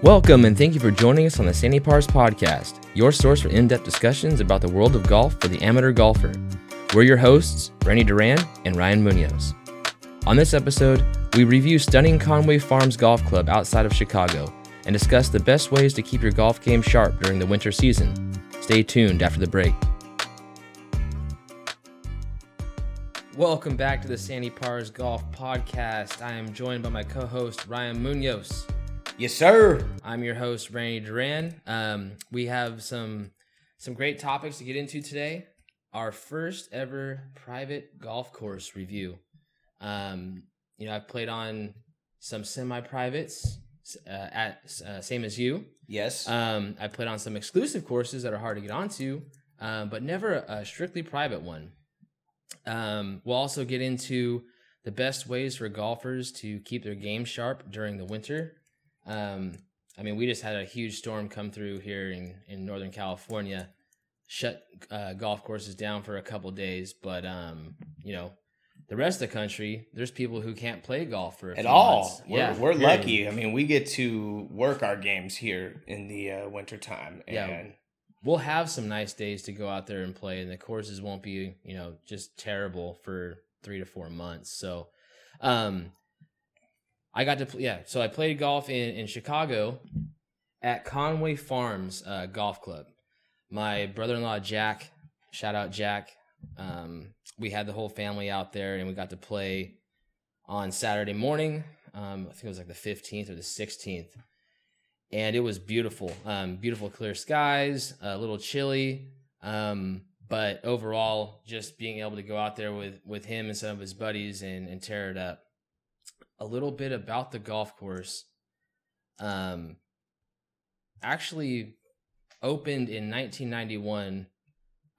Welcome and thank you for joining us on the Sandy Pars Podcast, your source for in depth discussions about the world of golf for the amateur golfer. We're your hosts, Randy Duran and Ryan Munoz. On this episode, we review stunning Conway Farms Golf Club outside of Chicago and discuss the best ways to keep your golf game sharp during the winter season. Stay tuned after the break. Welcome back to the Sandy Pars Golf Podcast. I am joined by my co host, Ryan Munoz. Yes, sir. I'm your host, Randy Duran. Um, we have some some great topics to get into today. Our first ever private golf course review. Um, you know, I've played on some semi-privates uh, at uh, same as you. Yes. Um, I played on some exclusive courses that are hard to get onto, um, but never a, a strictly private one. Um, we'll also get into the best ways for golfers to keep their game sharp during the winter. Um, I mean, we just had a huge storm come through here in, in Northern California, shut uh, golf courses down for a couple days. But um, you know, the rest of the country, there's people who can't play golf for a At few all. months. We're, yeah, we're period. lucky. I mean, we get to work our games here in the uh, wintertime. And Yeah. We'll have some nice days to go out there and play, and the courses won't be, you know, just terrible for three to four months. So, um, I got to. Yeah, so I played golf in in Chicago at Conway Farms uh, Golf Club. My brother-in-law Jack, shout out Jack. Um, we had the whole family out there, and we got to play on Saturday morning. Um, I think it was like the fifteenth or the sixteenth, and it was beautiful. Um, beautiful clear skies, a little chilly, um, but overall, just being able to go out there with with him and some of his buddies and and tear it up. A little bit about the golf course. Um, actually opened in 1991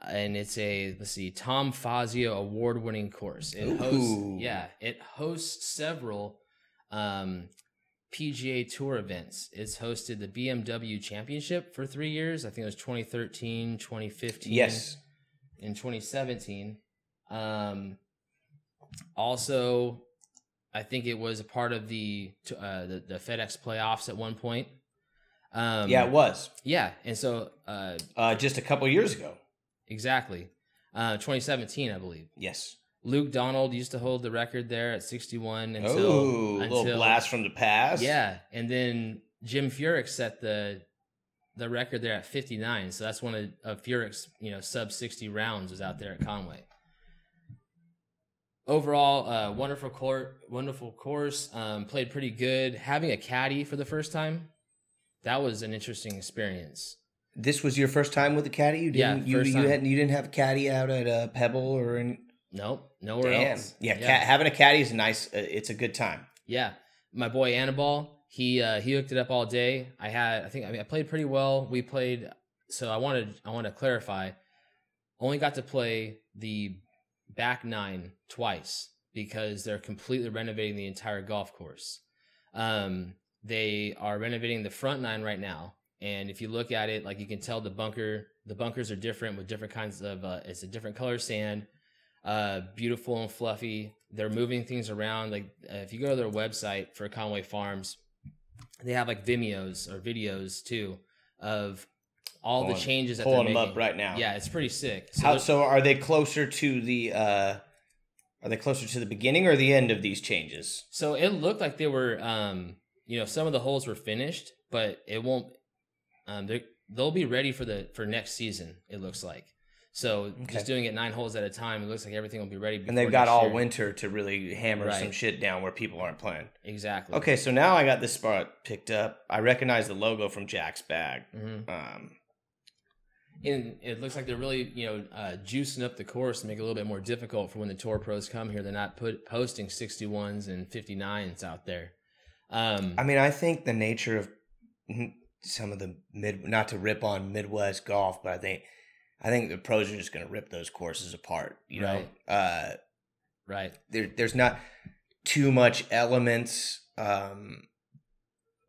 and it's a let's see tom fazio award-winning course it hosts Ooh. yeah it hosts several um pga tour events it's hosted the bmw championship for three years i think it was 2013 2015 Yes. in 2017 um also i think it was a part of the uh the, the fedex playoffs at one point um yeah, it was. yeah, and so uh, Uh, just a couple years ago. exactly, uh, 2017, I believe. Yes. Luke Donald used to hold the record there at 61 until oh, a until little blast from the past. yeah, and then Jim Furyk set the the record there at 59. So that's one of, of Furyk's you know sub 60 rounds was out there at Conway. Overall, uh, wonderful court, wonderful course. Um, played pretty good. Having a caddy for the first time, that was an interesting experience. This was your first time with a caddy. You didn't. you first you had you didn't have a caddy out at uh, Pebble or in. Nope, nowhere Damn. else. Yeah, Ca- having a caddy is nice. Uh, it's a good time. Yeah, my boy Annabal, he uh, he hooked it up all day. I had, I think, I mean, I played pretty well. We played, so I wanted, I want to clarify. Only got to play the back nine twice because they're completely renovating the entire golf course. Um, they are renovating the front nine right now, and if you look at it, like you can tell the bunker, the bunkers are different with different kinds of. Uh, it's a different color sand uh beautiful and fluffy they're moving things around like uh, if you go to their website for conway farms they have like vimeos or videos too of all the changes that Pulling they're them making. up right now. yeah it's pretty sick so, How so? Are they closer to the? uh Are they closer to the beginning or the end of these changes? so it looked like they were um you know some of the holes were finished but it won't um they they'll be ready for the for next season it looks like so Okay. just doing it nine holes at a time it looks like everything will be ready And they've got all year. winter to really hammer some shit down where people aren't playing. exactly Okay, so now I got this spot picked up. I recognize the logo from Jack's bag. hmm Um, and it looks like they're really you know uh, juicing up the course to make it a little bit more difficult for when the tour pros come here they're not put posting 61s and 59s out there um I mean, I think the nature of some of the mid, not to rip on Midwest golf, but I think, I think the pros are just going to rip those courses apart. You know, Right. uh, right there, there's not too much elements, um,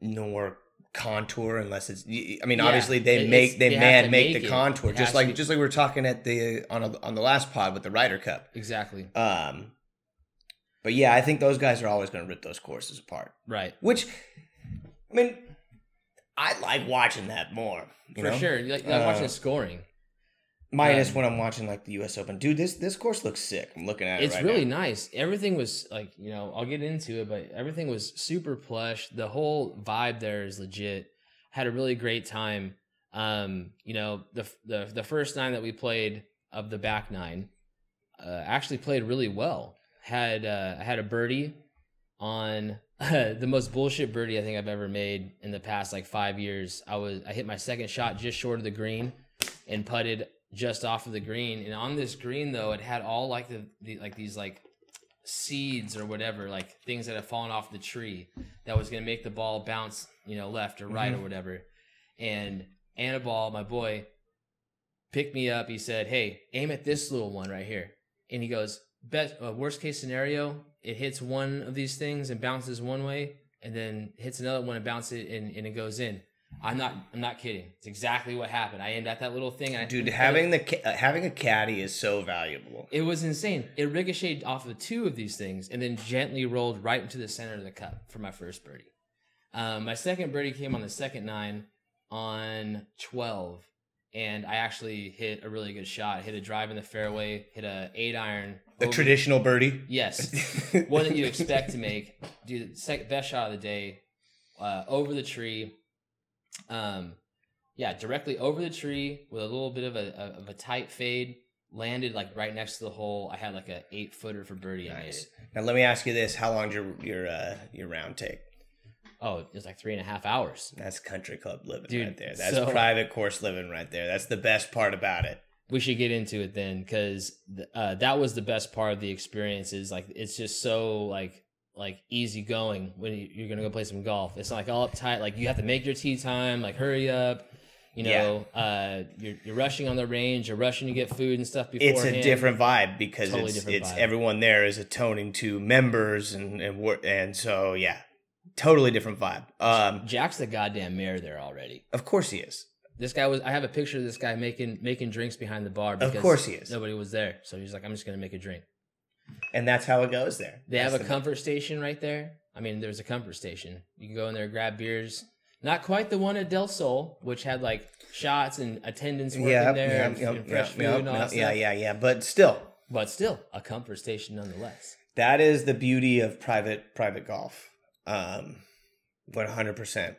nor contour unless it's. I mean, Yeah, obviously they make they they man make make the contour It just like just like we were talking at the on a, on the last pod with the Ryder Cup. exactly Um, but yeah, I think those guys are always going to rip those courses apart. right Which, I mean, I like watching that more. For know? sure. You like, you like watching Uh, the scoring. Minus Um, when I'm watching like the U.S. Open, dude. This this course looks sick. I'm looking at it. It's right really now. nice. Everything was like, you know, I'll get into it, but everything was super plush. The whole vibe there is legit. Had a really great time. Um, you know, the the the first nine that we played of the back nine, uh, actually played really well. Had uh, I had a birdie on the most bullshit birdie I think I've ever made in the past like five years. I was I hit my second shot just short of the green and putted just off of the green. And on this green though, it had all like the, the like these like seeds or whatever, like things that have fallen off the tree that was gonna make the ball bounce, you know, left or right or whatever. And Annaball, my boy, picked me up. He said, "Hey, aim at this little one right here." And he goes, "Best uh, worst case scenario, it hits one of these things and bounces one way, and then hits another one and bounces it and, and it goes in." I'm not. I'm not kidding. It's exactly what happened. I aimed at that little thing, and I, dude. it- Having the uh, having a caddy is so valuable. it was insane. It ricocheted off of two of these things and then gently rolled right into the center of the cup for my first birdie. Um, my second birdie came on the second nine on 12, and I actually hit a really good shot. Hit a drive in the fairway, hit a eight iron. A over- traditional birdie. Yes, one that you expect to make. Dude, second best shot of the day, uh, over the tree. Um, yeah, directly over the tree with a little bit of a of a tight fade. Landed like right next to the hole. I had like a eight footer for birdie. Nice. it. Now let me ask you this: How long did your your uh, your round take? Oh, it was like three and a half hours. That's country club living Dude, right there. That's so- private course living right there. That's the best part about it. We should get into it then, because uh, that was the best part of the experience. Is like it's just so like like easy going when you- you're gonna go play some golf. It's not like all uptight. Like you have to make your tee time. Like hurry up. You know, uh, you're you're rushing on the range. You're rushing to get food and stuff before It's a different vibe because Totally it's it's vibe. everyone there is atoning to members and and and so yeah, totally different vibe. Um, Jack's the goddamn mayor there already. of course he is. This guy was. I have a picture of this guy making making drinks behind the bar. Because of course he is. Nobody was there, so he's like, "I'm just gonna make a drink." And that's how it goes there. They have a the- comfort station right there. I mean, there's a comfort station. You can go in there, grab beers. Not quite the one at Del Sol, which had like shots and attendants working yeah, there yeah, and, yeah, and fresh yeah, food yeah, and all yeah, that yeah, yeah, yeah. But still, But still, a comfort station nonetheless. that is the beauty of private private golf. Um, one hundred percent.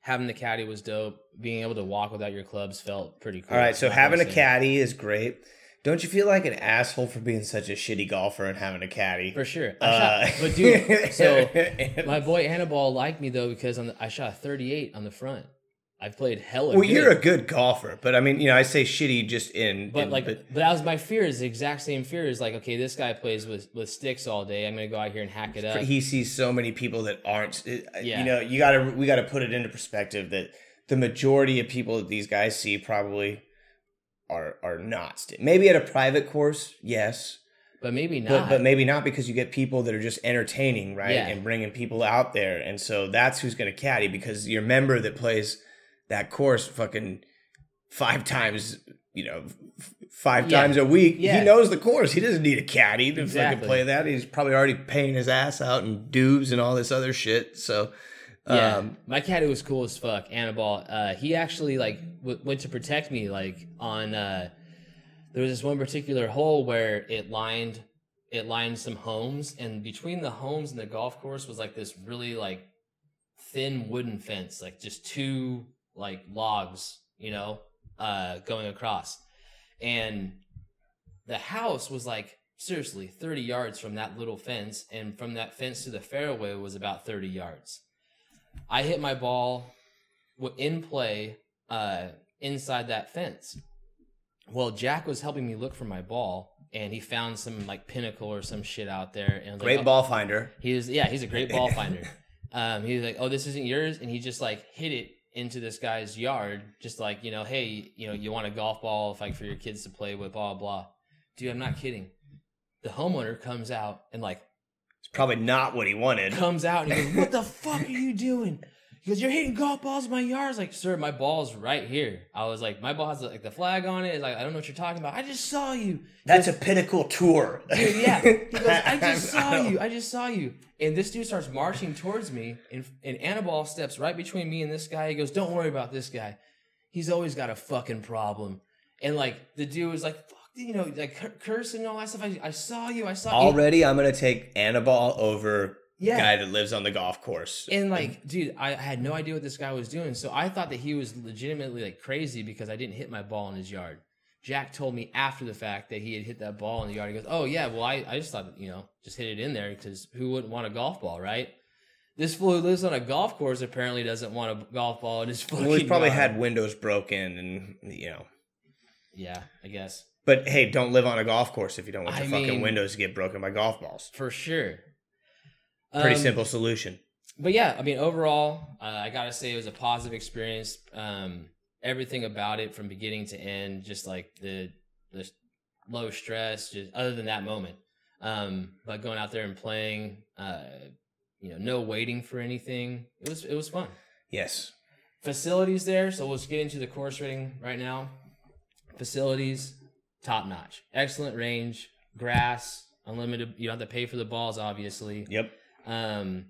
Having the caddy was dope. Being able to walk without your clubs felt pretty cool. All right, so having a caddy is great. Don't you feel like an asshole for being such a shitty golfer and having a caddy? for sure. Uh, shot, but dude, so my boy Annabelle liked me though because on the, I shot a 38 on the front. I played hella. well, good. you're a good golfer, but I mean, you know, I say shitty just in, But in- like, but, that was my fear. Is the exact same fear. Is like, okay, this guy plays with with sticks all day. I'm gonna go out here and hack it up. he sees so many people that aren't. uh, Yeah. You know, you got to we got to put it into perspective that the majority of people that these guys see probably are are not. st- Maybe at a private course, yes, but maybe not. but maybe not because you get people that are just entertaining, right, Yeah. and bringing people out there, and so that's who's going to caddy because your member that plays that course fucking five times, you know, five Yeah. times a week. Yeah. He knows the course. He doesn't need a caddy to Exactly. fucking play that. He's probably already paying his ass out in dues and all this other shit. So, yeah, um, my caddy was cool as fuck. Annabelle. Uh, he actually like w- went to protect me. Like on, uh, there was this one particular hole where it lined it lined some homes, and between the homes and the golf course was like this really like thin wooden fence, like just two like logs, you know, uh, going across, and the house was like seriously 30 yards from that little fence and from that fence to the fairway was about 30 yards i hit my ball in play uh, inside that fence well jack was helping me look for my ball and he found some like pinnacle or some shit out there and was like, great "Oh." ball finder. he was yeah he's a great ball finder um, he was like oh this isn't yours and he just like hit it into this guy's yard just like you know hey you know you want a golf ball like for your kids to play with blah blah dude i'm not kidding the homeowner comes out and like It's probably not what he wanted. comes out and he goes what the fuck are you doing He goes, "You're hitting golf balls in my yard." I was like, "Sir, my ball's right here." I was like, "My ball has like the flag on it." It's like, "I don't know what you're talking about." I just saw you. That's a pinnacle tour. Dude, yeah. He goes, I just saw you. I just saw you. And this dude starts marching towards me, and, and Annabelle steps right between me and this guy. He goes, Don't worry about this guy. He's always got a fucking problem. And like, the dude was like, Fuck, you know, like cur- cursing and all that stuff. I, I saw you. I saw you. Already, I'm gonna take Annabelle over Yeah. guy that lives on the golf course. And like, dude, I had no idea what this guy was doing. So I thought that he was legitimately like crazy because I didn't hit my ball in his yard. Jack told me after the fact that he had hit that ball in the yard. He goes, "Oh yeah, well I, I just thought you know just hit it in there because who wouldn't want a golf ball, right?" This fool who lives on a golf course apparently doesn't want a golf ball in his fucking. well, he's probably yard. had windows broken, and you know. Yeah, I guess But hey, don't live on a golf course if you don't want your I fucking mean- windows to get broken by golf balls. for sure. Pretty Um, simple solution. but yeah, I mean, overall, uh, I gotta say it was a positive experience. Um, everything about it from beginning to end, just like the the low stress, just other than that moment. Um, but going out there and playing, uh, you know, no waiting for anything. It was it was fun. Yes. Facilities there, so let's get into the course rating right now. Facilities, top notch, excellent range, grass, unlimited. You don't have to pay for the balls, obviously Yep. um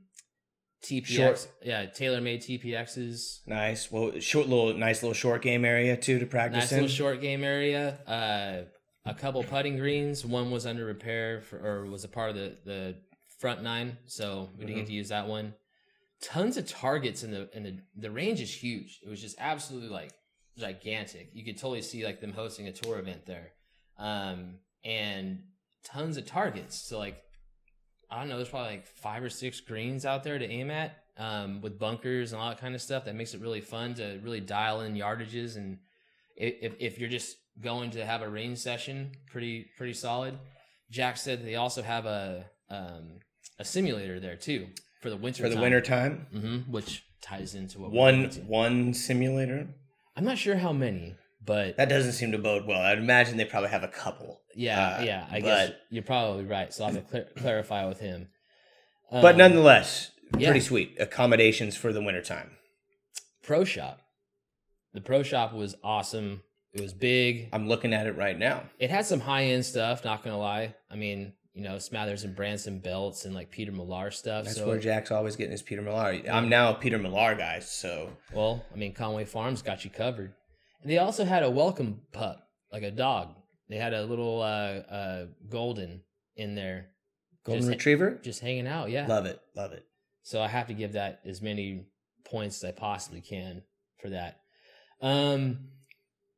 TPX Short. yeah TaylorMade TPXs Nice. Well, short little, nice little short game area too to practice nice in. little short game area uh a couple putting greens one was under repair for, or was a part of the the front nine so we didn't get to use that one tons of targets in the in the the range is huge it was just absolutely like gigantic you could totally see like them hosting a tour event there um and tons of targets so like I don't know, there's probably like five or six greens out there to aim at um, with bunkers and all that kind of stuff. That makes it really fun to really dial in yardages. And if, if you're just going to have a range session, pretty pretty solid. Jack said they also have a um, a simulator there too for the winter for the time. winter time. hmm which ties into what we're One one simulator. I'm not sure how many, but That doesn't seem to bode well. I'd imagine they probably have a couple. yeah, uh, yeah, I guess you're probably right. So I'll have to clar- clarify with him. But Um, nonetheless, yeah. pretty sweet accommodations for the winter time. Pro Shop. The Pro Shop was awesome. It was big. I'm looking at it right now. It had some high end stuff. Not gonna lie. I mean, you know, Smathers and Branson belts and like Peter Millar stuff. That's so, where Jack's always getting his Peter Millar. I'm now a Peter Millar guy, so well, I mean, Conway Farms got you covered. They also had a welcome pup, like a dog. They had a little uh, uh, golden in there, golden Just- retriever. just hanging out. Yeah. Love it, love it. So I have to give that as many points as I possibly can for that. Um,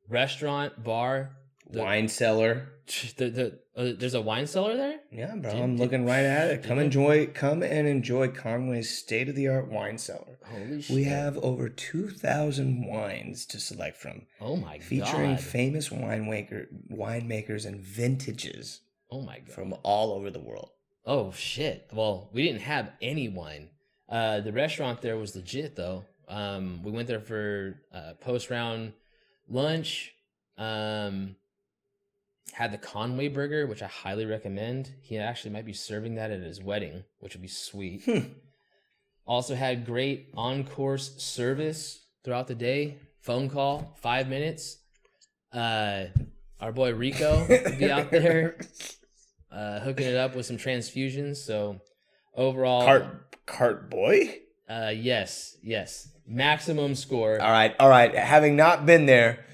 restaurant, bar, the, Wine cellar. The, the, uh, there's a wine cellar there. Yeah, bro. Did- I'm did- looking right at it. Come enjoy, come and enjoy Conway's state of the art wine cellar. Holy shit! We have over 2,000 wines to select from, oh my featuring god! Featuring famous winemaker, winemakers and vintages oh my god! from all over the world. oh shit! Well, we didn't have any wine. Uh, the restaurant there was legit though. Um, we went there for uh, post round lunch. Um, had the Conway burger, which I highly recommend. He actually might be serving that at his wedding, which would be sweet. Hmm. Also had great on course service throughout the day. Phone call, five minutes. Uh, our boy Rico would be out there uh, hooking it up with some transfusions. So overall, Cart, cart boy? uh, yes, yes, maximum score. All right, all right. Having not been there,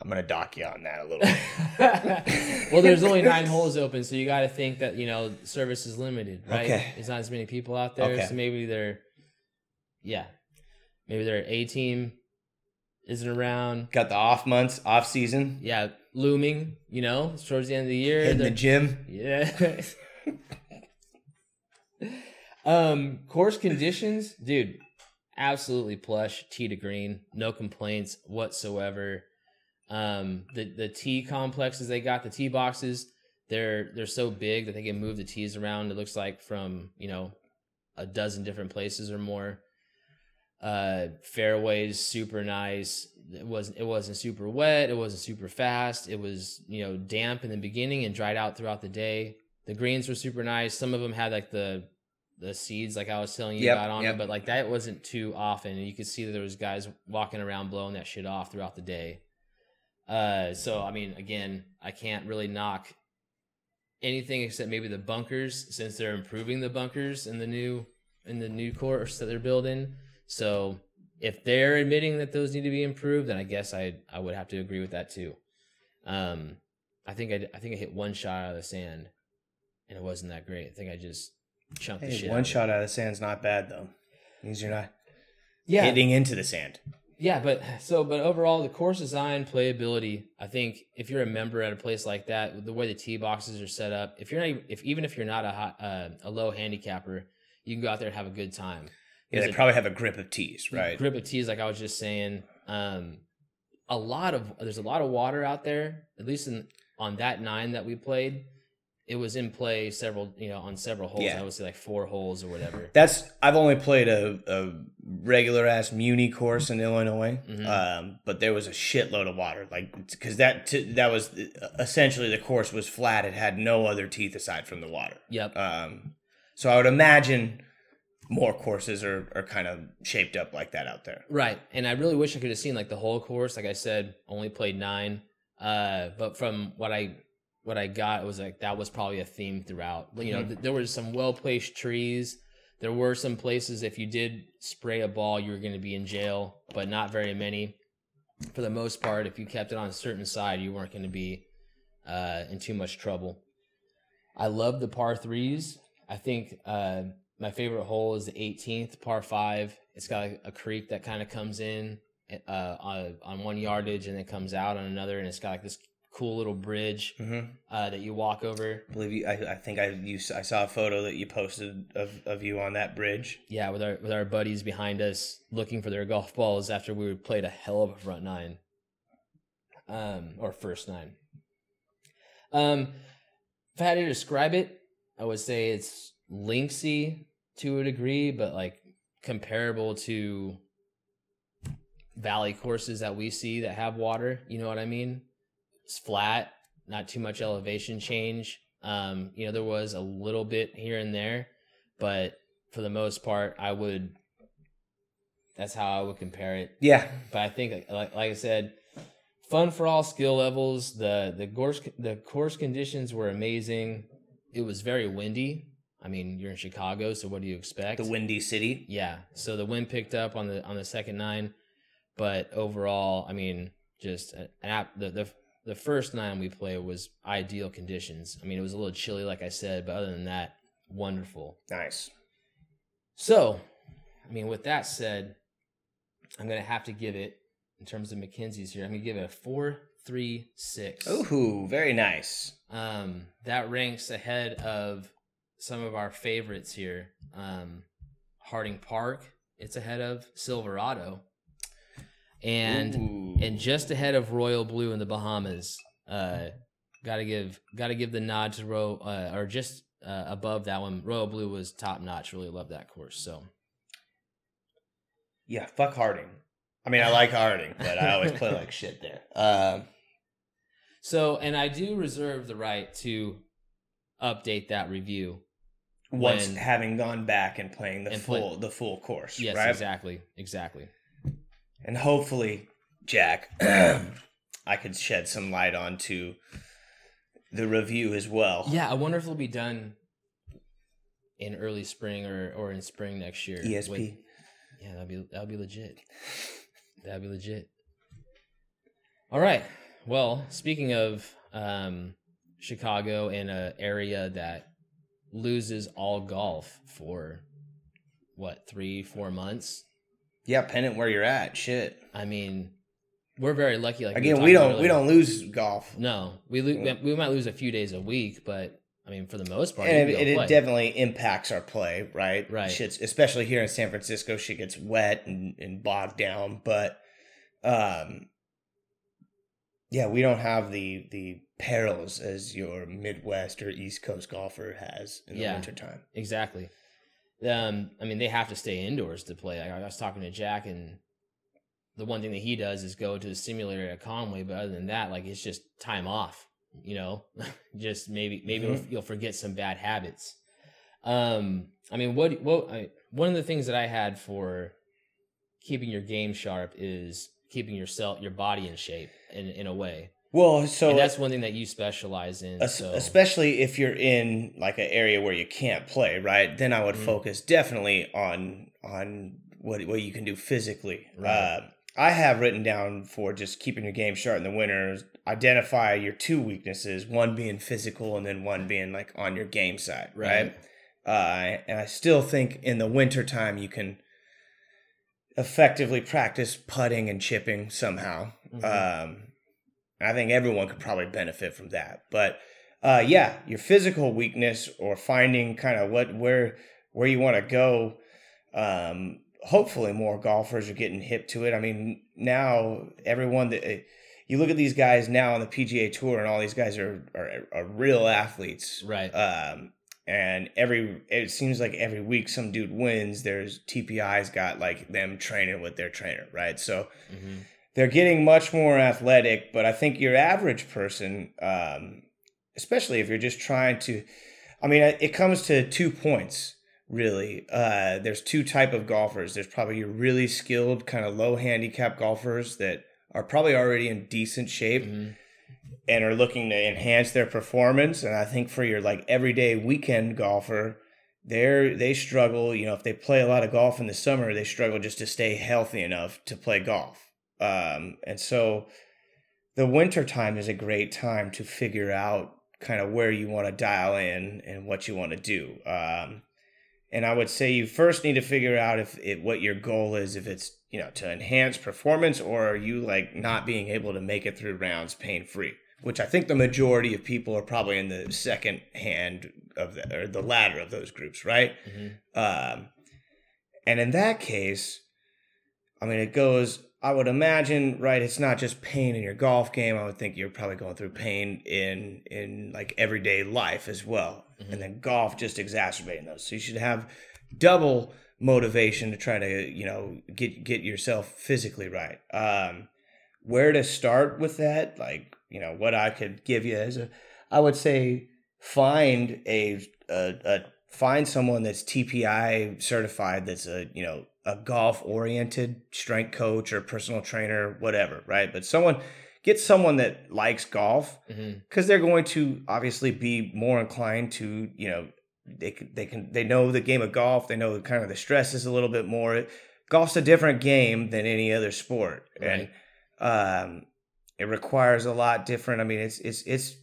I'm going to dock you on that a little bit. well, there's only nine holes open, so you got to think that you know service is limited, right? Okay. There's not as many people out there, Okay. so maybe they're, yeah, maybe their A team isn't around. Got the off months, off season, Yeah, looming. You know, towards the end of the year. hitting the gym. Yeah. um, course conditions, dude, absolutely plush, tee to green, no complaints whatsoever. Um, the the tee complexes they got, the tee boxes, they're they're so big that they can move the tees around. It looks like from you know a dozen different places or more. Uh, fairways super nice. It wasn't it wasn't super wet. It wasn't super fast. It was you know damp in the beginning and dried out throughout the day. The greens were super nice. Some of them had like the the seeds like I was telling you Yep, about on yep. it, but like that wasn't too often. And you could see that there was guys walking around blowing that shit off throughout the day. Uh, so I mean, again, I can't really knock anything except maybe the bunkers since they're improving the bunkers in the new in the new course that they're building. So if they're admitting that those need to be improved, then I guess I I would have to agree with that too. Um, I think I I think I hit one shot out of the sand, and it wasn't that great. I think I just chunked the shit. one out of shot out of the sand's not bad though. Means you're not yeah, hitting into the sand. Yeah, but so but overall the course design, playability, I think if you're a member at a place like that, the way the tee boxes are set up, if you're not if even if you're not a high, uh, a low handicapper, you can go out there and have a good time. Yeah, they probably have a grip of tees, right? Grip of tees, like I was just saying. Um, a lot of there's a lot of water out there. At least in on that nine that we played, it was in play several, you know, on several holes. Yeah. I would say like four holes or whatever. That's I've only played a, a regular ass Muni course in Illinois, Mhm. um, but there was a shitload of water, like because that t- that was essentially the course was flat; it had no other teeth aside from the water. Yep. Um, so I would imagine more courses are, are kind of shaped up like that out there. Right. And I really wish I could have seen like the whole course. Like I said, only played nine. Uh, but from what I what I got, it was like that was probably a theme throughout. You know, Mhm. th- there was some well placed trees. There were some places if you did spray a ball, you were going to be in jail, but not very many. For the most part, if you kept it on a certain side, you weren't going to be uh, in too much trouble. I love the par threes. I think uh, my favorite hole is the 18th par five. It's got a, a creek that kind of comes in uh, on, on one yardage and then comes out on another, and it's got like this cool little bridge Mm-hmm. uh, that you walk over. I believe you. I, I think I you, I saw a photo that you posted of, of you on that bridge. Yeah, with our with our buddies behind us looking for their golf balls after we played a hell of a front nine, um, or first nine. Um, if I had to describe it, I would say it's linksy to a degree, but like comparable to valley courses that we see that have water. You know what I mean? It's flat, not too much elevation change. Um, you know, there was a little bit here and there, but for the most part, I would. That's how I would compare it. Yeah, But I think, like, like I said, fun for all skill levels. The the course the course conditions were amazing. It was very windy. I mean, you're in Chicago, so what do you expect? the Windy City. Yeah. So the wind picked up on the on the second nine, but overall, I mean, just an app. The the the first nine we played was ideal conditions. I mean, it was a little chilly, like I said, but other than that, wonderful. Nice. So, I mean, with that said, I'm gonna have to give it in terms of McKinsey's here. I'm gonna give it a four, three, six. Ooh, very nice. Um, that ranks ahead of some of our favorites here. Um, Harding Park, it's ahead of Silverado, and Ooh. and just ahead of Royal Blue in the Bahamas. Uh, gotta give gotta give the nod to Royal, uh, or just uh, above that one. Royal Blue was top notch. Really love that course. So yeah, fuck Harding. I mean, I like Harding, but I always play like shit there. Um, so, and I do reserve the right to update that review. once When- having gone back and playing the And full play- the full course, Yes, right? exactly, exactly. And hopefully, Jack, I could shed some light onto the review as well. Yeah, I wonder if it'll be done in early spring or or in spring next year. ESP. With- yeah, that'll be that'd be legit. That'll be legit. All right. Well, speaking of um, Chicago in an area that loses all golf for what three four months. Yeah, pennant where you're at. Shit. I mean, we're very lucky. Like Again, were we don't we don't lose golf. No, we lo- we might lose a few days a week, but I mean, for the most part, and it, it definitely impacts our play, right? Right. Shit's, especially here in San Francisco, shit gets wet and, and bogged down. But, um, yeah, we don't have the the perils as your Midwest or East Coast golfer has in the Yeah. wintertime. Exactly. Um, I mean, they have to stay indoors to play. I, I was talking to Jack, and the one thing that he does is go to the simulator at Conway. But other than that, like it's just time off. You know, just maybe maybe Mhm. you'll, you'll forget some bad habits. Um, I mean, what what I, one of the things that I had for keeping your game sharp is keeping yourself your body in shape in in a way. Well, so and that's one thing that you specialize in. so especially if you're in like an area where you can't play, right? Then I would Mhm. focus definitely on on what what you can do physically. Right. Uh, I have written down for just keeping your game sharp in the winter. Identify your two weaknesses, one being physical, and then one being like on your game side, right? Uh, and I still think in the winter time you can effectively practice putting and chipping somehow. Mhm. Um, I think everyone could probably benefit from that. But uh, yeah, your physical weakness or finding kind of what where where you want to go. Um, hopefully, more golfers are getting hip to it. I mean, now everyone that eh, you look at these guys now on the PGA Tour, and all these guys are are, are real athletes. right, Um, and every it seems like every week some dude wins. There's TPI's got like them training with their trainer, right? So hmm they're getting much more athletic. But I think your average person, um, especially if you're just trying to, I mean, it comes to two points really. Uh, there's two type of golfers. There's probably your really skilled kind of low handicap golfers that are probably already in decent shape hmm and are looking to enhance their performance. And I think for your like everyday weekend golfer, they're they struggle. You know, if they play a lot of golf in the summer, they struggle just to stay healthy enough to play golf. Um, and so the winter time is a great time to figure out kind of where you want to dial in and what you want to do. Um, and I would say you first need to figure out if it what your goal is, if it's you know to enhance performance or are you like not being able to make it through rounds pain free, which I think the majority of people are probably in the second hand of the or the latter of those groups, right? hmm Um, and in that case, I mean, it goes, I would imagine, right? It's not just pain in your golf game. I would think you're probably going through pain in, in like everyday life as well. Mhm. And then golf just exacerbating those. So you should have double motivation to try to, you know, get, get yourself physically right. Um, where to start with that? Like, you know, what I could give you as a, I would say find a, a, a find someone that's TPI certified that's a you know a golf oriented strength coach or personal trainer whatever right? But someone get someone that likes golf because they're going to obviously be more inclined to you know they can they can they know the game of golf they know kind of the stress is a little bit more. Golf's a different game than any other sport and um it requires a lot different i mean it's it's it's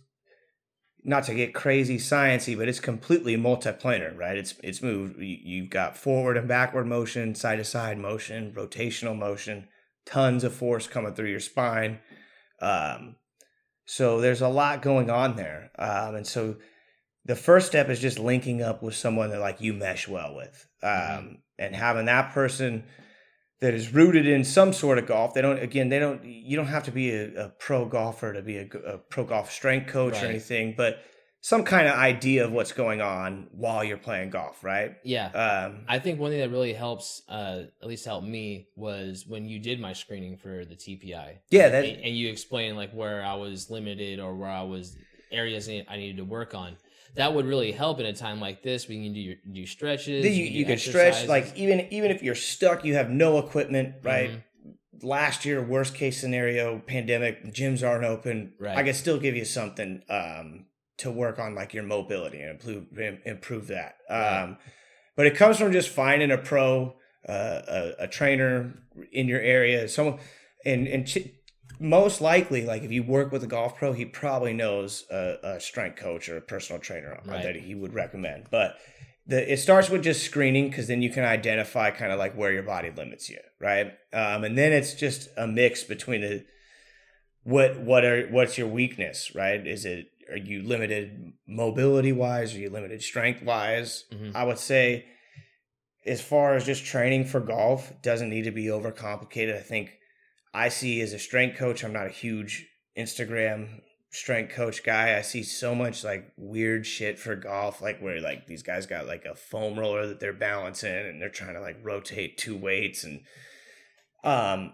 not to get crazy sciency, but it's completely multiplanar right it's it's moved You- you've got forward and backward motion side to side motion rotational motion tons of force coming through your spine um so there's a lot going on there. Um, and so the first step is just linking up with someone that like you mesh well with. Um, Mhm. and having that person that is rooted in some sort of golf. They don't again, they don't you don't have to be a, a pro golfer to be a pro golf strength coach Right. or anything, but some kind of idea of what's going on while you're playing golf, right? Yeah. Um, I think one thing that really helps, uh, at least helped me, was when you did my screening for the TPI. Yeah, that- and, and you explained like where I was limited or where I was areas I needed to work on. That would really help in a time like this. We can do your do stretches. then you, can you do can stretch like even even if you're stuck, you have no equipment, right? Mhm. last year, worst case scenario, pandemic, gyms aren't open. Right. I could still give you something um, to work on, like your mobility and improve improve that. Right. Um, but it comes from just finding a pro, uh, a, a trainer in your area, someone, and and ch- most likely, like if you work with a golf pro, he probably knows a, a strength coach or a personal trainer Right. that he would recommend. But the it starts with just screening because then you can identify kind of like where your body limits you, right? Um, and then it's just a mix between the what what are what's your weakness, right? Is it are you limited mobility wise? Are you limited strength wise? Mhm. I would say, as far as just training for golf, doesn't need to be overcomplicated. I think I see as a strength coach, I'm not a huge Instagram strength coach guy. I see so much like weird shit for golf, like where like these guys got like a foam roller that they're balancing and they're trying to like rotate two weights and um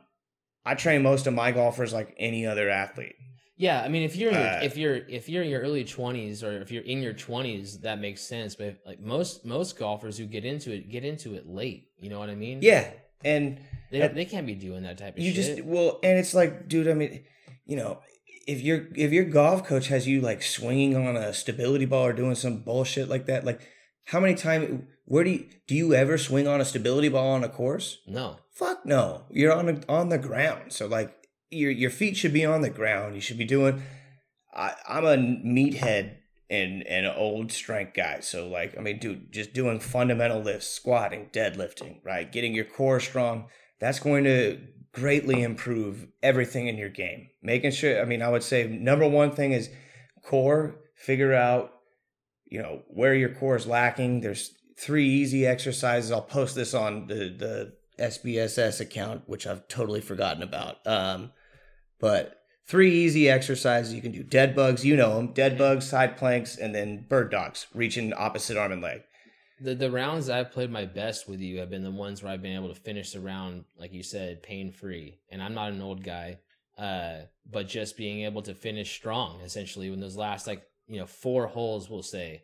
I train most of my golfers like any other athlete. Yeah, I mean, if you're in your, Uh, if you're if you're in your early twenties or if you're in your twenties, that makes sense. But like most most golfers who get into it get into it late. You know what I mean? Yeah, and they they can't be doing that type of shit. you shit. just well, and it's like, dude. I mean, you know, if your if your golf coach has you like swinging on a stability ball or doing some bullshit like that, like how many times? Where do you do you ever swing on a stability ball on a course? no, Fuck no. You're on a, on the ground. So like your your feet should be on the ground. You should be doing I, I'm a meathead and an old strength guy. So like I mean, dude, just doing fundamental lifts, squatting, deadlifting, right? Getting your core strong. That's going to greatly improve everything in your game. Making sure I mean, I would say number one thing is core, figure out, you know, where your core is lacking. There's three easy exercises. I'll post this on the the SBSS account, which I've totally forgotten about. Um, but three easy exercises you can do: dead bugs, you know them, dead bugs, side planks, and then bird dogs, reaching opposite arm and leg. The the rounds I've played my best with you have been the ones where I've been able to finish the round, like you said, pain free. And I'm not an old guy, uh, but just being able to finish strong, essentially, when those last like you know four holes, we'll say,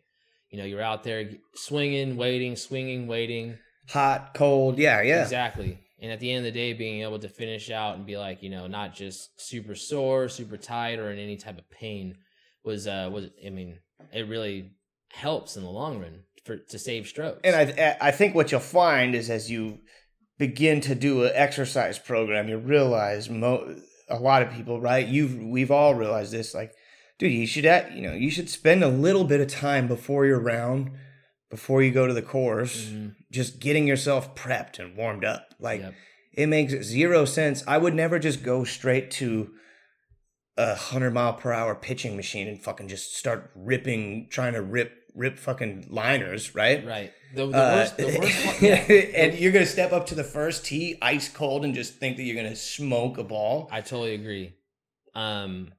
you know, you're out there swinging, waiting, swinging, waiting. Hot, cold, yeah, yeah. Exactly. And at the end of the day, being able to finish out and be like, you know, not just super sore, super tight, or in any type of pain was, uh, was, I mean, it really helps in the long run for to save strokes. And I I think what you'll find is as you begin to do an exercise program, you realize mo- a lot of people, right? You've we've all realized this. Like, dude, you should at, you know you should spend a little bit of time before your round, before you go to the course, Mhm. just getting yourself prepped and warmed up. Like, Yep. it makes zero sense. I would never just go straight to a hundred mile per hour pitching machine and fucking just start ripping, trying to rip rip fucking liners, right? right. The, the Uh, worst, the worst one, yeah. and you're gonna step up to the first tee ice cold and just think that you're gonna smoke a ball. I totally agree. Um,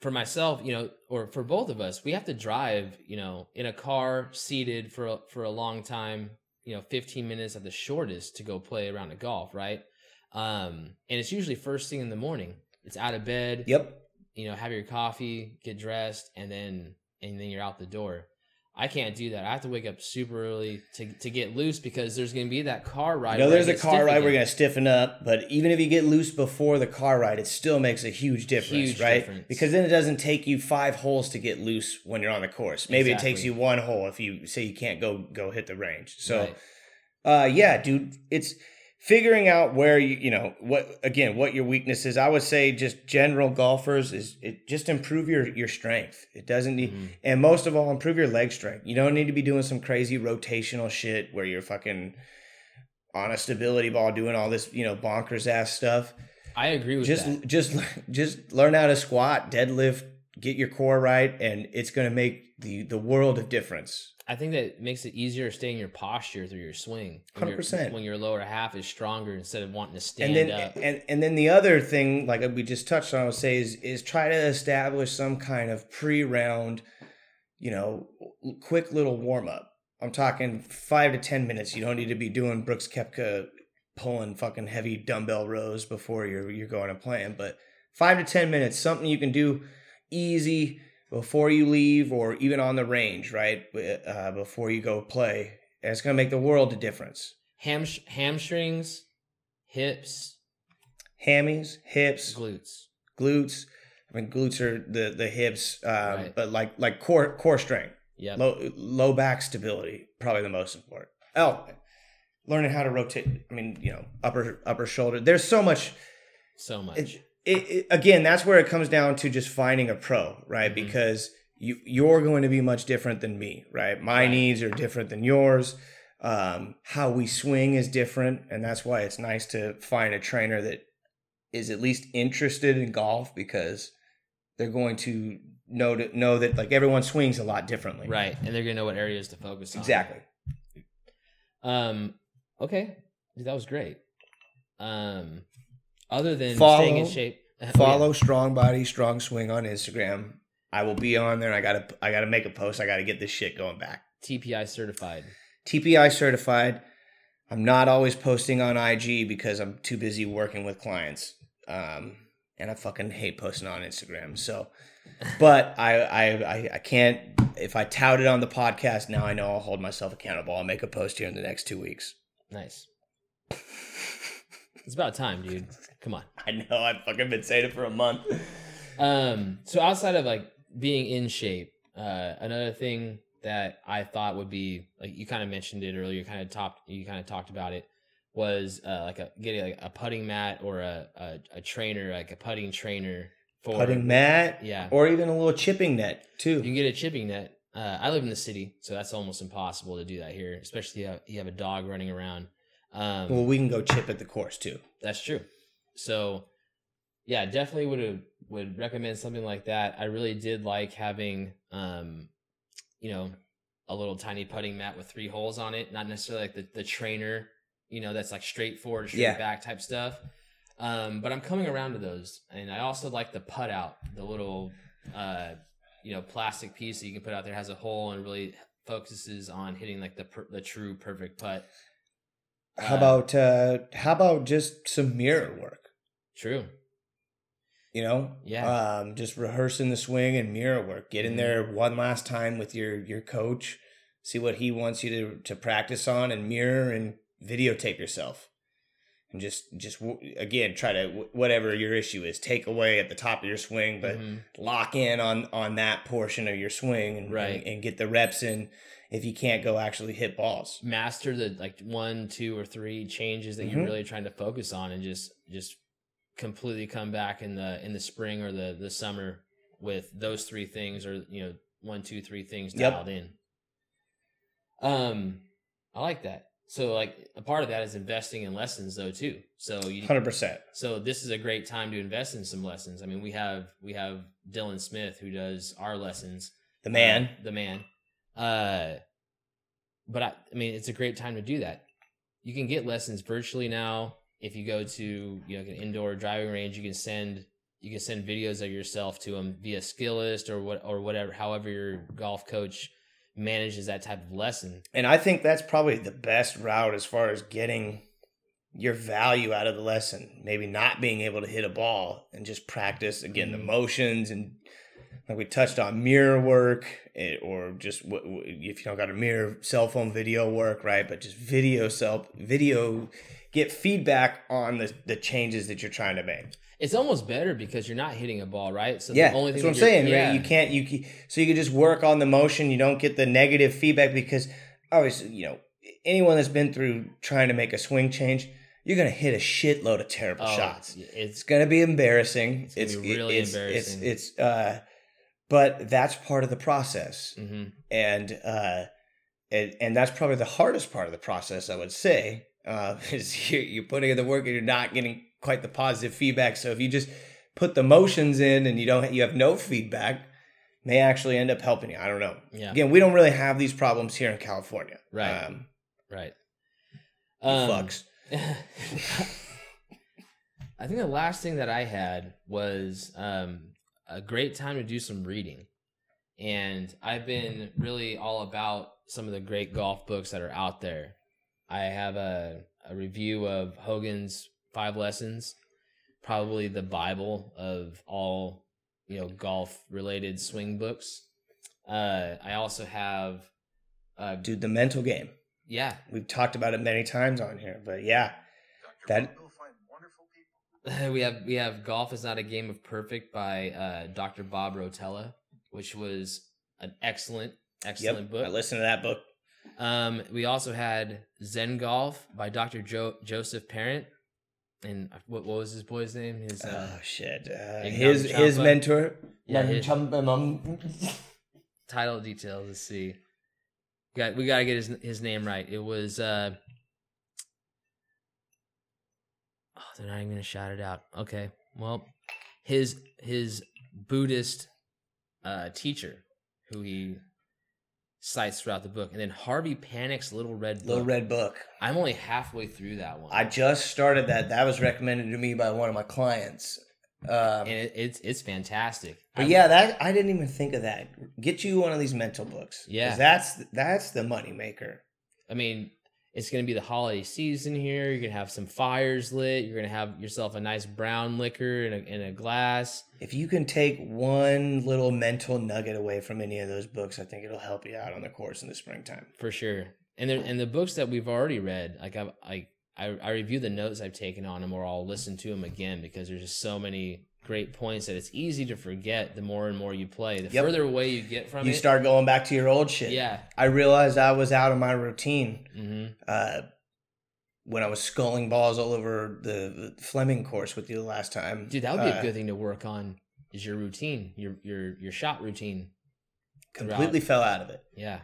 for myself, you know, or for both of us, we have to drive, you know, in a car seated for a, for a long time, you know, 15 minutes at the shortest to go play around a golf, right? Um, and it's usually first thing in the morning. It's out of bed, Yep. you know, have your coffee, get dressed, and then and then you're out the door. I can't do that. I have to wake up super early to to get loose because there's going to be that car ride. No, there's a car ride again. you're gonna stiffen up, but even if you get loose before the car ride, it still makes a huge difference, Huge right? difference. Because then it doesn't take you five holes to get loose when you're on the course. Maybe it takes you one hole if you say you can't go go hit the range. So Right. uh yeah dude it's figuring out where you you know what again what your weakness is i would say just general golfers is it just improve your your strength it doesn't need Mhm. and most of all improve your leg strength you don't need to be doing some crazy rotational shit where you're fucking on a stability ball doing all this you know bonkers ass stuff I agree with just that. just just learn how to squat deadlift get your core right and it's going to make the the world of difference I think that makes it easier to stay in your posture through your swing. Your- 100%. When your lower half is stronger instead of wanting to stand and then up. and and then the other thing like we just touched on I would say is is try to establish some kind of pre-round you know quick little warm up i'm talking 5 to 10 minutes you don't need to be doing brooks koepka pulling fucking heavy dumbbell rows before you're you're going and playing but 5 to 10 minutes something you can do easy before you leave or even on the range right uh, before you go play and it's going to make the world a difference Ham, hamstrings, hips, hammies hips glutes. glutes. I mean, glutes are the the hips, um, Right. but like like core core strength, Yep. low low back stability, probably the most important. Oh, learning how to rotate. I mean, you know, upper upper shoulder. There's so much. so much. It, it, it, again, that's where it comes down to just finding a pro, right? Mhm. Because you you're going to be much different than me, right? My Right. needs are different than yours. Um, how we swing is different, and that's why it's nice to find a trainer that is at least interested in golf because they're going to know to know that like everyone swings a lot differently. right. And they're going to know what areas to focus on. Exactly. Um, okay. That was great. Um, other than Follow- staying in shape. Yeah. Follow Strong Body Strong Swing on Instagram. I will be on there. I gotta I gotta make a post. I gotta get this shit going back. TPI certified. TPI certified. I'm not always posting on IG because I'm too busy working with clients. Um, and I fucking hate posting on Instagram. So, but I, I, I, I can't. If I tout it on the podcast, now I know I'll hold myself accountable. I'll make a post here in the next two weeks. Nice. it's about time, dude. Come on. I know I've fucking been saying it for a month. Um, so outside of like being in shape, uh, another thing that I thought would be like you kind of mentioned it earlier, kind of talked, you kind of talked about it, was uh, like a getting like a putting mat or a, a a trainer, like a putting trainer for Putting mat, Yeah, or even a little chipping net too. you can get a chipping net. Uh, I live in the city, so that's almost impossible to do that here, especially if you have, you have a dog running around. Um, Well, we can go chip at the course too. That's true. So, yeah, definitely would would recommend something like that. I really did like having, um, you know, a little tiny putting mat with three holes on it. Not necessarily like the the trainer, you know, that's like straightforward, straight Yeah. back type stuff. Um, but I'm coming around to those, and I also like the putt out, the little, uh, you know, plastic piece that you can put out there has a hole and really focuses on hitting like the per- the true perfect putt. How Uh, about uh how about just some mirror work? True. You know, Yeah. Um, just rehearsing the swing and mirror work. Get in Mhm. there one last time with your your coach. See what he wants you to to practice on, and mirror and videotape yourself. And just just again try to whatever your issue is, take away at the top of your swing, but Mhm. lock in on on that portion of your swing and, Right. and and get the reps in. If you can't go actually hit balls, master the like one, two, or three changes that Mhm. you're really trying to focus on, and just just completely come back in the in the spring or the the summer with those three things, or you know one, two, three things Yep. dialed in. Um, I like that. So like a part of that is investing in lessons though too. So you hundred percent. so this is a great time to invest in some lessons. I mean, we have we have Dylan Smith who does our lessons. The man. Uh, the man. Uh, but I, I mean, it's a great time to do that. You can get lessons virtually now. If you go to you know like an indoor driving range, you can send you can send videos of yourself to them via Skillest or what or whatever. However, your golf coach manages that type of lesson. And I think that's probably the best route as far as getting your value out of the lesson. Maybe not being able to hit a ball and just practice again the Mhm. motions and like we touched on mirror work eh, or just if you don't got a mirror cell phone video work right but just video self video get feedback on the, the changes that you're trying to make It's almost better because you're not hitting a ball, right? So yeah the only that's thing what i'm saying yeah. right you can't you so you can just work on the motion you don't get the negative feedback because obviously you know anyone that's been through trying to make a swing change you're gonna hit a shitload of terrible Oh, shots It's, it's gonna be embarrassing It's gonna be really it's, embarrassing. it's, it's uh but that's part of the process mhm. and uh and, and that's probably the hardest part of the process i would say uh is you're, you're putting in the work and you're not getting quite the positive feedback so if you just put the motions in and you don't you have no feedback may actually end up helping you i don't know yeah, again we don't really have these problems here in california Right. um right. Um, fucks I think the last thing that I had was um, a great time to do some reading. And I've been really all about some of the great golf books that are out there. I have a, a review of Hogan's Five Lessons, probably the Bible of all you know golf related swing books. Uh, I also have, uh, dude the mental game yeah, we've talked about it many times on here but yeah that we have we have golf is not a game of perfect by uh, Dr. Bob Rotella, which was an excellent excellent yep book. i listened to that book Um, we also had Zen Golf by Dr. Jo- Joseph Parent, and what, what was his boy's name? His uh, oh shit uh, Ignacio his his mentor Yeah, his- chum- mum- title details. Let's see. Got we got to get his his name right. It was. uh Oh, they're not even gonna shout it out. Okay, well, his his Buddhist uh teacher, who he cites throughout the book, and then Harvey Penick's Little Red Book. Little Red Book. I'm only halfway through that one. I just started that. That was recommended to me by one of my clients. Um, and it, it's it's fantastic. but I- yeah, that I didn't even think of that. Get you one of these mental books. Yeah. that's that's the money maker. I mean, it's going to be the holiday season here. You're going to have some fires lit. You're going to have yourself a nice brown liquor in a, in a glass. If you can take one little mental nugget away from any of those books, I think it'll help you out on the course in the springtime. For sure. And there, and the books that we've already read, like I, I, I, I review the notes I've taken on them, or I'll listen to them again because there's just so many great points that it's easy to forget the more and more you play. The Yep. further away you get from You it, you start going back to your old shit. yeah. I realized I was out of my routine hmm uh, when I was skulling balls all over the Fleming course with you the last time. Dude, that would be Uh, a good thing to work on. Is your routine, your your your shot routine? Completely fell out of it. Yeah,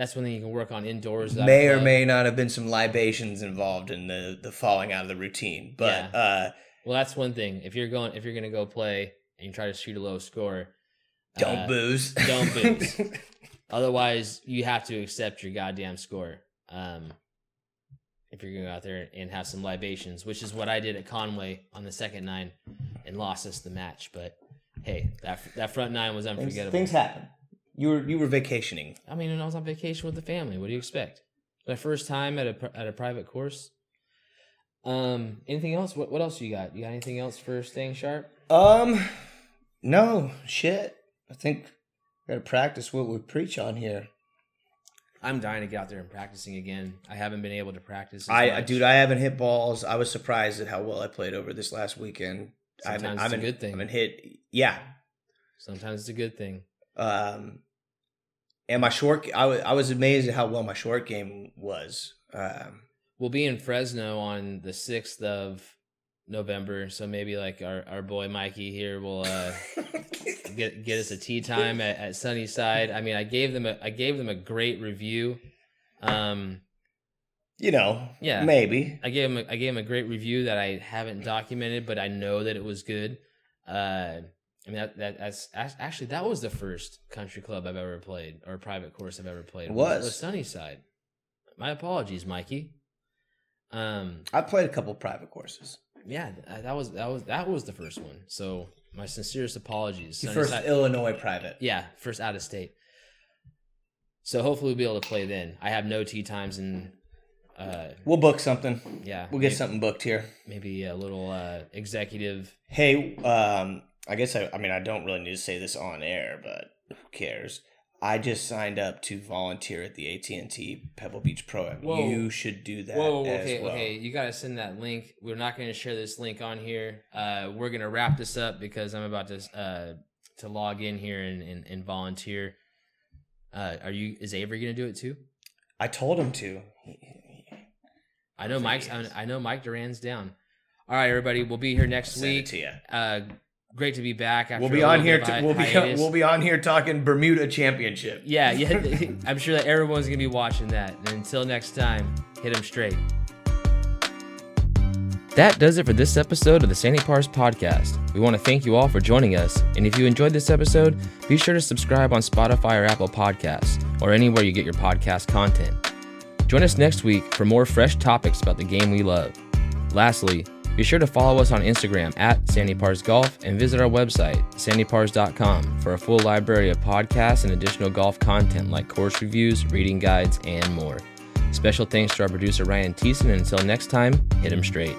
that's one thing you can work on indoors. May or may not have been some libations involved in the the falling out of the routine, but uh, Well, that's one thing. If you're going, if you're gonna go play and you try to shoot a low score, don't uh, booze. don't booze. Otherwise, you have to accept your goddamn score. Um, if you're going to go out there and have some libations, which is what I did at Conway on the second nine, and lost us the match. But hey, that that front nine was things, unforgettable. things happen. You were you were vacationing. I mean, and I was on vacation with the family. What do you expect? My first time at a at a private course. Um, anything else? What what else you got? You got anything else for staying sharp? Um, no shit. I think we gotta practice what we preach on here. I'm dying to get out there and practicing again. I haven't been able to practice. I, much. dude, I haven't hit balls. I was surprised at how well I played over this last weekend. I Sometimes haven't, it's I a haven't, good thing. I haven't hit. Yeah. Sometimes it's a good thing. Um, and my short, I was, I was amazed at how well my short game was. Um, We'll be in Fresno on the sixth of November, so maybe like our, our boy Mikey here will uh, get get us a tee time at, at Sunnyside. I mean, I gave them a I gave them a great review. Um, you know, Yeah. maybe. I gave him a, I gave him a great review that I haven't documented, but I know that it was good. Uh, I mean that, that that's actually that was the first country club I've ever played or private course I've ever played. It was. was Sunnyside. My apologies, Mikey. Um, I played a couple private courses. yeah, th- that was that was that was the first one. So my sincerest apologies. First Illinois private. yeah, first out of state. So hopefully we'll be able to play then. I have no tee times and uh We'll book something. yeah. We'll get maybe, something booked here. maybe a little uh executive Hey, um, I guess I, I mean I don't really need to say this on air, but who cares? I just signed up to volunteer at the AT and T Pebble Beach Pro Am. Whoa. You should do that. Whoa, as okay, well. okay. You gotta send that link. We're not gonna share this link on here. Uh, we're gonna wrap this up because I'm about to uh to log in here and and, and volunteer. Uh, are you? Is Avery gonna do it too? I told him to. I know Mike's. I, know Mike Duran's down. All right, everybody. We'll be here next week. to you. Great to be back. After We'll be on here. bit To, we'll be we'll be on here talking Bermuda Championship. Yeah, yeah. I'm sure that everyone's gonna be watching that. And until next time, hit them straight. That does it for this episode of the Sandy Pars podcast. We want to thank you all for joining us. And if you enjoyed this episode, be sure to subscribe on Spotify or Apple Podcasts or anywhere you get your podcast content. Join us next week for more fresh topics about the game we love. Lastly, be sure to follow us on Instagram at Sandy Pars Golf and visit our website, sandypars.com, for a full library of podcasts and additional golf content like course reviews, reading guides, and more. Special thanks to our producer Ryan Thiessen, and until next time, hit 'em straight.